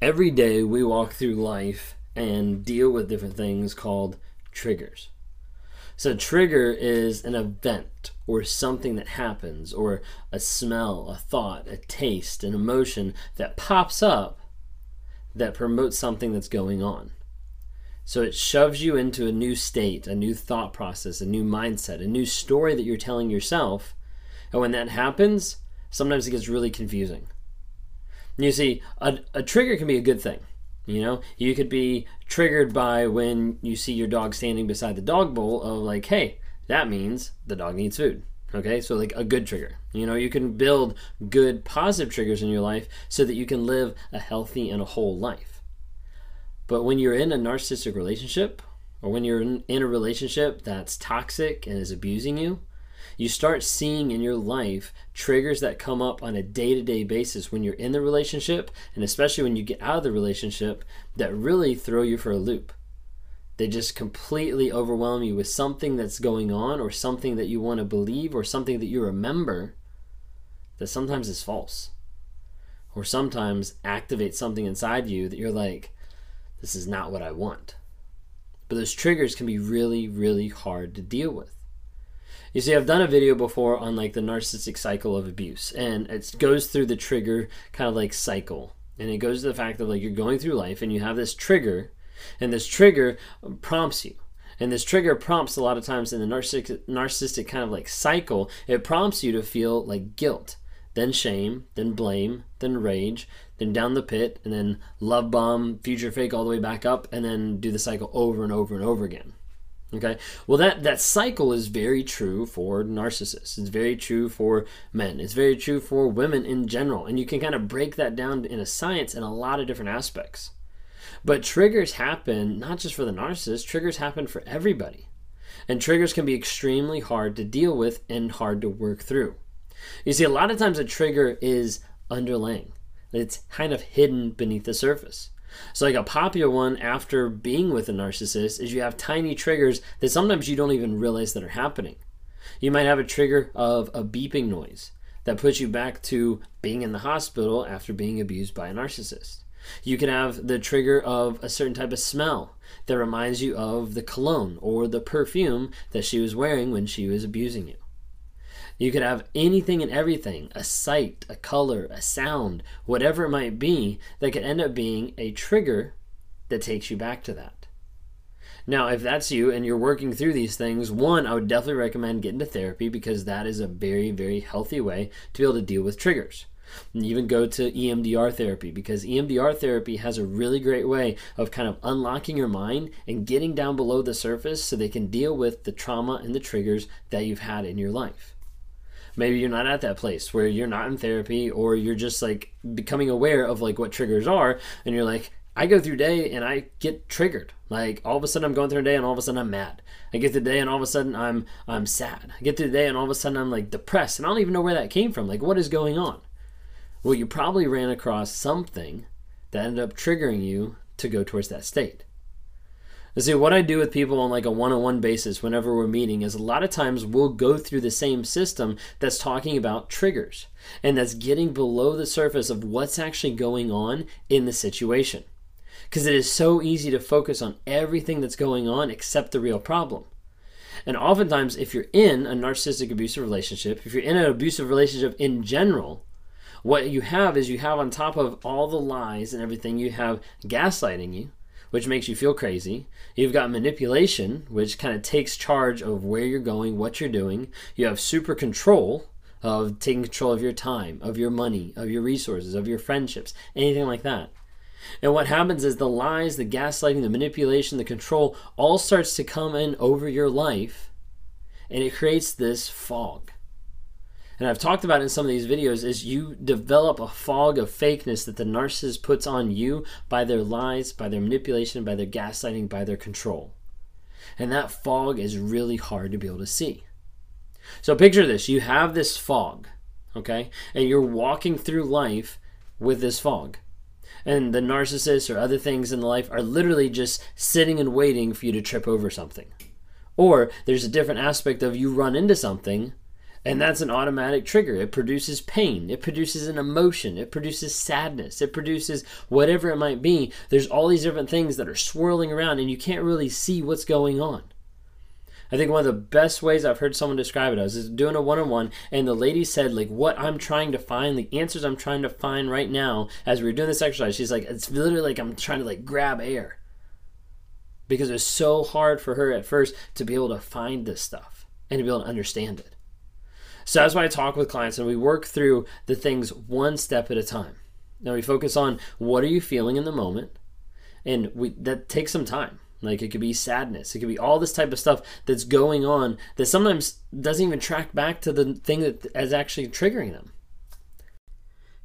Every day we walk through life and deal with different things called triggers. So, trigger is an event or something that happens, or a smell, a thought, a taste, an emotion that pops up that promotes something that's going on. So, it shoves you into a new state, a new thought process, a new mindset, a new story that you're telling yourself. And when that happens, sometimes it gets really confusing. You see, a, a trigger can be a good thing. You know, you could be triggered by when you see your dog standing beside the dog bowl of like, hey, that means the dog needs food. Okay, so like a good trigger. You know, you can build good positive triggers in your life so that you can live a healthy and a whole life. But when you're in a narcissistic relationship, or when you're in, a relationship that's toxic and is abusing you, you start seeing in your life triggers that come up on a day to day basis when you're in the relationship, and especially when you get out of the relationship, that really throw you for a loop. They just completely overwhelm you with something that's going on, or something that you want to believe, or something that you remember that sometimes is false, or sometimes activate something inside you that you're like, this is not what I want. But those triggers can be really, really hard to deal with. You see, I've done a video before on like the narcissistic cycle of abuse, and it goes through the trigger kind of like cycle. And it goes to the fact that like you're going through life and you have this trigger, and this trigger prompts you. And this trigger prompts a lot of times in the narcissistic, narcissistic kind of like cycle, it prompts you to feel like guilt, then shame, then blame, then rage, then down the pit, and then love bomb, future fake all the way back up, and then do the cycle over and over and over again. Okay. Well, that that cycle is very true for narcissists. It's very true for men. It's very true for women in general, and you can kind of break that down in a science in a lot of different aspects. But triggers happen not just for the narcissist. Triggers happen for everybody, and triggers can be extremely hard to deal with and hard to work through. You see, a lot of times a trigger is underlying. It's kind of hidden beneath the surface. So, like a popular one after being with a narcissist is you have tiny triggers that sometimes you don't even realize that are happening. You might have a trigger of a beeping noise that puts you back to being in the hospital after being abused by a narcissist. You can have the trigger of a certain type of smell that reminds you of the cologne or the perfume that she was wearing when she was abusing you. You could have anything and everything a sight, a color, a sound, whatever it might be, that could end up being a trigger that takes you back to that. Now, if that's you and you're working through these things, one, I would definitely recommend getting to therapy because that is a very, very healthy way to be able to deal with triggers. And even go to EMDR therapy because EMDR therapy has a really great way of kind of unlocking your mind and getting down below the surface so they can deal with the trauma and the triggers that you've had in your life maybe you're not at that place where you're not in therapy or you're just like becoming aware of like what triggers are and you're like I go through day and I get triggered. Like all of a sudden I'm going through a day and all of a sudden I'm mad. I get through the day and all of a sudden I'm I'm sad. I get through the day and all of a sudden I'm like depressed and I don't even know where that came from. Like what is going on? Well, you probably ran across something that ended up triggering you to go towards that state. See, what I do with people on like a one-on-one basis whenever we're meeting is a lot of times we'll go through the same system that's talking about triggers and that's getting below the surface of what's actually going on in the situation. Because it is so easy to focus on everything that's going on except the real problem. And oftentimes, if you're in a narcissistic abusive relationship, if you're in an abusive relationship in general, what you have is you have on top of all the lies and everything, you have gaslighting you, which makes you feel crazy. You've got manipulation, which kind of takes charge of where you're going, what you're doing. You have super control of taking control of your time, of your money, of your resources, of your friendships, anything like that. And what happens is the lies, the gaslighting, the manipulation, the control all starts to come in over your life and it creates this fog and I've talked about in some of these videos, is you develop a fog of fakeness that the narcissist puts on you by their lies, by their manipulation, by their gaslighting, by their control. And that fog is really hard to be able to see. So picture this you have this fog, okay? And you're walking through life with this fog. And the narcissist or other things in life are literally just sitting and waiting for you to trip over something. Or there's a different aspect of you run into something And that's an automatic trigger. It produces pain. It produces an emotion. It produces sadness. It produces whatever it might be. There's all these different things that are swirling around, and you can't really see what's going on. I think one of the best ways I've heard someone describe it is doing a one on one, and the lady said, like, what I'm trying to find, the answers I'm trying to find right now as we are doing this exercise, she's like, it's literally like I'm trying to like grab air. Because it's so hard for her at first to be able to find this stuff and to be able to understand it. So that's why I talk with clients and we work through the things one step at a time. Now we focus on what are you feeling in the moment, and we that takes some time. Like it could be sadness, it could be all this type of stuff that's going on that sometimes doesn't even track back to the thing that is actually triggering them.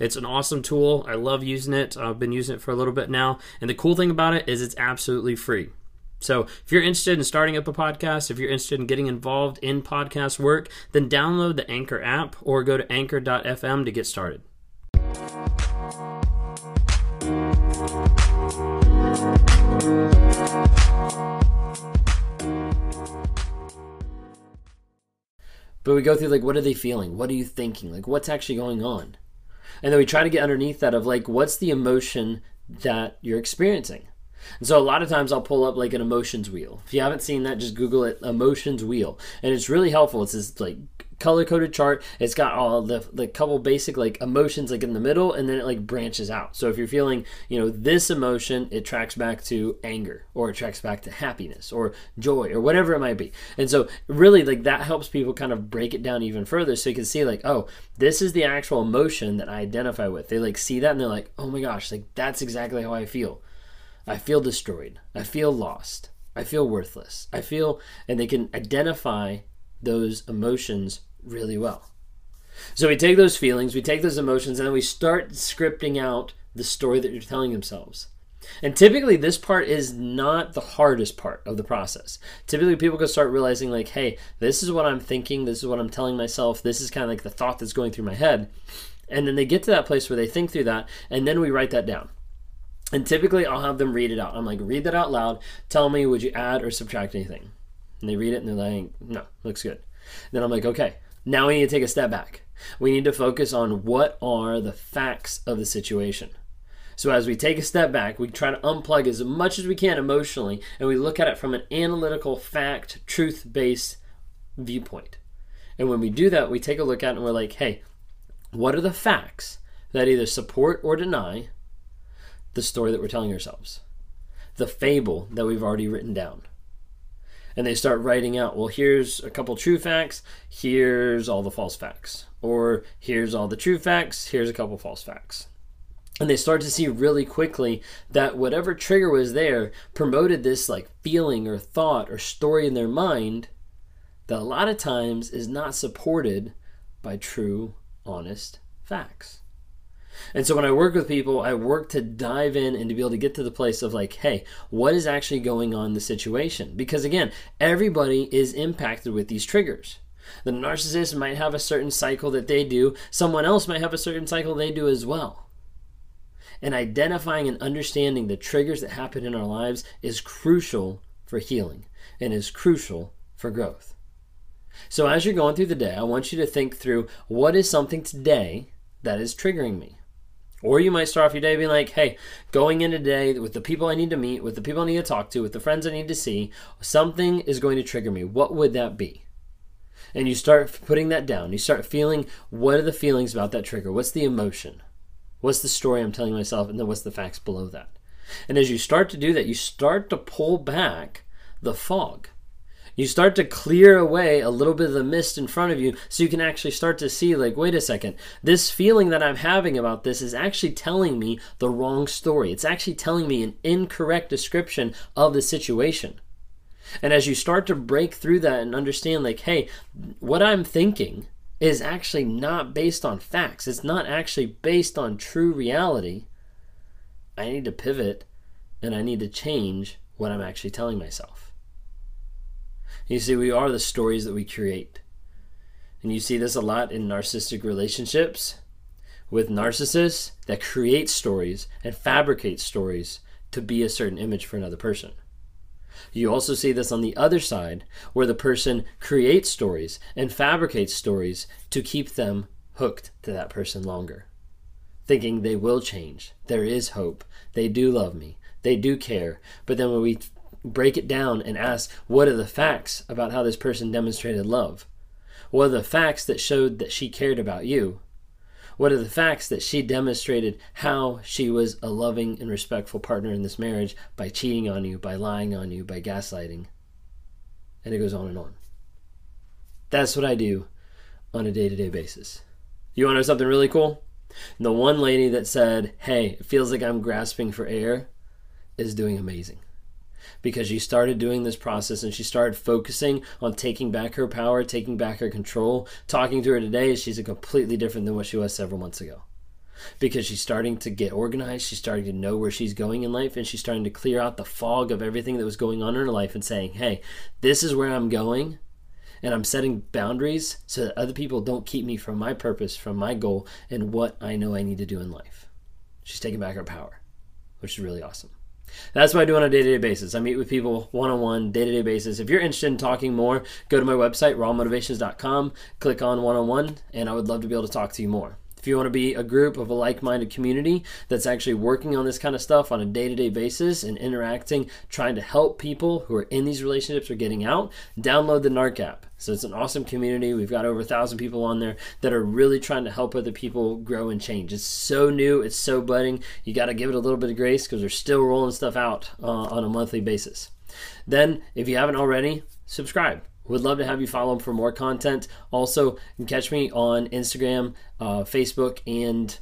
It's an awesome tool. I love using it. I've been using it for a little bit now. And the cool thing about it is it's absolutely free. So, if you're interested in starting up a podcast, if you're interested in getting involved in podcast work, then download the Anchor app or go to anchor.fm to get started. But we go through like, what are they feeling? What are you thinking? Like, what's actually going on? And then we try to get underneath that of like, what's the emotion that you're experiencing? And so a lot of times I'll pull up like an emotions wheel. If you haven't seen that, just Google it, emotions wheel, and it's really helpful. It's this like color coded chart. It's got all the the couple basic like emotions like in the middle, and then it like branches out. So if you're feeling you know this emotion, it tracks back to anger, or it tracks back to happiness, or joy, or whatever it might be. And so really like that helps people kind of break it down even further, so you can see like oh this is the actual emotion that I identify with. They like see that and they're like oh my gosh like that's exactly how I feel. I feel destroyed. I feel lost. I feel worthless. I feel, and they can identify those emotions really well. So we take those feelings, we take those emotions, and then we start scripting out the story that you're telling themselves. And typically, this part is not the hardest part of the process. Typically, people can start realizing, like, hey, this is what I'm thinking, this is what I'm telling myself, this is kind of like the thought that's going through my head. And then they get to that place where they think through that, and then we write that down. And typically, I'll have them read it out. I'm like, read that out loud. Tell me, would you add or subtract anything? And they read it and they're like, no, looks good. Then I'm like, okay, now we need to take a step back. We need to focus on what are the facts of the situation. So as we take a step back, we try to unplug as much as we can emotionally, and we look at it from an analytical, fact, truth based viewpoint. And when we do that, we take a look at it and we're like, hey, what are the facts that either support or deny the story that we're telling ourselves? The fable that we've already written down and they start writing out, well, here's a couple true facts, here's all the false facts, or here's all the true facts, here's a couple false facts. And they start to see really quickly that whatever trigger was there promoted this like feeling or thought or story in their mind that a lot of times is not supported by true, honest facts. And so when I work with people, I work to dive in and to be able to get to the place of like, hey, what is actually going on in the situation? Because again, everybody is impacted with these triggers. The narcissist might have a certain cycle that they do, someone else might have a certain cycle they do as well. And identifying and understanding the triggers that happen in our lives is crucial for healing and is crucial for growth. So, as you're going through the day, I want you to think through what is something today that is triggering me? Or you might start off your day being like, hey, going into today with the people I need to meet, with the people I need to talk to, with the friends I need to see, something is going to trigger me. What would that be? And you start putting that down. You start feeling what are the feelings about that trigger? What's the emotion? What's the story I'm telling myself? And then what's the facts below that? And as you start to do that, you start to pull back the fog. You start to clear away a little bit of the mist in front of you so you can actually start to see, like, wait a second, this feeling that I'm having about this is actually telling me the wrong story. It's actually telling me an incorrect description of the situation. And as you start to break through that and understand, like, hey, what I'm thinking is actually not based on facts, it's not actually based on true reality, I need to pivot and I need to change what I'm actually telling myself. You see, we are the stories that we create. And you see this a lot in narcissistic relationships with narcissists that create stories and fabricate stories to be a certain image for another person. You also see this on the other side, where the person creates stories and fabricates stories to keep them hooked to that person longer, thinking they will change. There is hope. They do love me. They do care. But then when we break it down and ask, what are the facts about how this person demonstrated love? What are the facts that showed that she cared about you? What are the facts that she demonstrated how she was a loving and respectful partner in this marriage by cheating on you, by lying on you, by gaslighting? And it goes on and on. That's what I do on a day to day basis. You want to know something really cool? The one lady that said, Hey, it feels like I'm grasping for air, is doing amazing because she started doing this process and she started focusing on taking back her power, taking back her control. Talking to her today, she's a completely different than what she was several months ago. Because she's starting to get organized, she's starting to know where she's going in life, and she's starting to clear out the fog of everything that was going on in her life and saying, Hey, this is where I'm going and I'm setting boundaries so that other people don't keep me from my purpose, from my goal, and what I know I need to do in life. She's taking back her power, which is really awesome. That's what I do on a day to day basis. I meet with people one on one, day to day basis. If you're interested in talking more, go to my website, rawmotivations.com, click on one on one, and I would love to be able to talk to you more. If you want to be a group of a like minded community that's actually working on this kind of stuff on a day to day basis and interacting, trying to help people who are in these relationships or getting out, download the NARC app. So it's an awesome community. We've got over a thousand people on there that are really trying to help other people grow and change. It's so new, it's so budding. You got to give it a little bit of grace because they're still rolling stuff out uh, on a monthly basis. Then, if you haven't already, subscribe would love to have you follow them for more content. Also, you can catch me on Instagram, uh, Facebook, and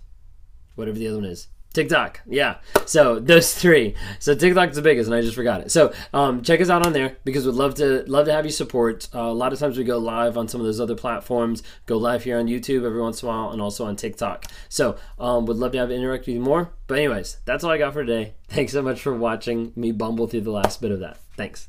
whatever the other one is. TikTok, yeah. So those three. So TikTok's the biggest, and I just forgot it. So um, check us out on there because we'd love to love to have you support. Uh, a lot of times we go live on some of those other platforms. Go live here on YouTube every once in a while, and also on TikTok. So um, would love to have interact with you more. But anyways, that's all I got for today. Thanks so much for watching me bumble through the last bit of that. Thanks.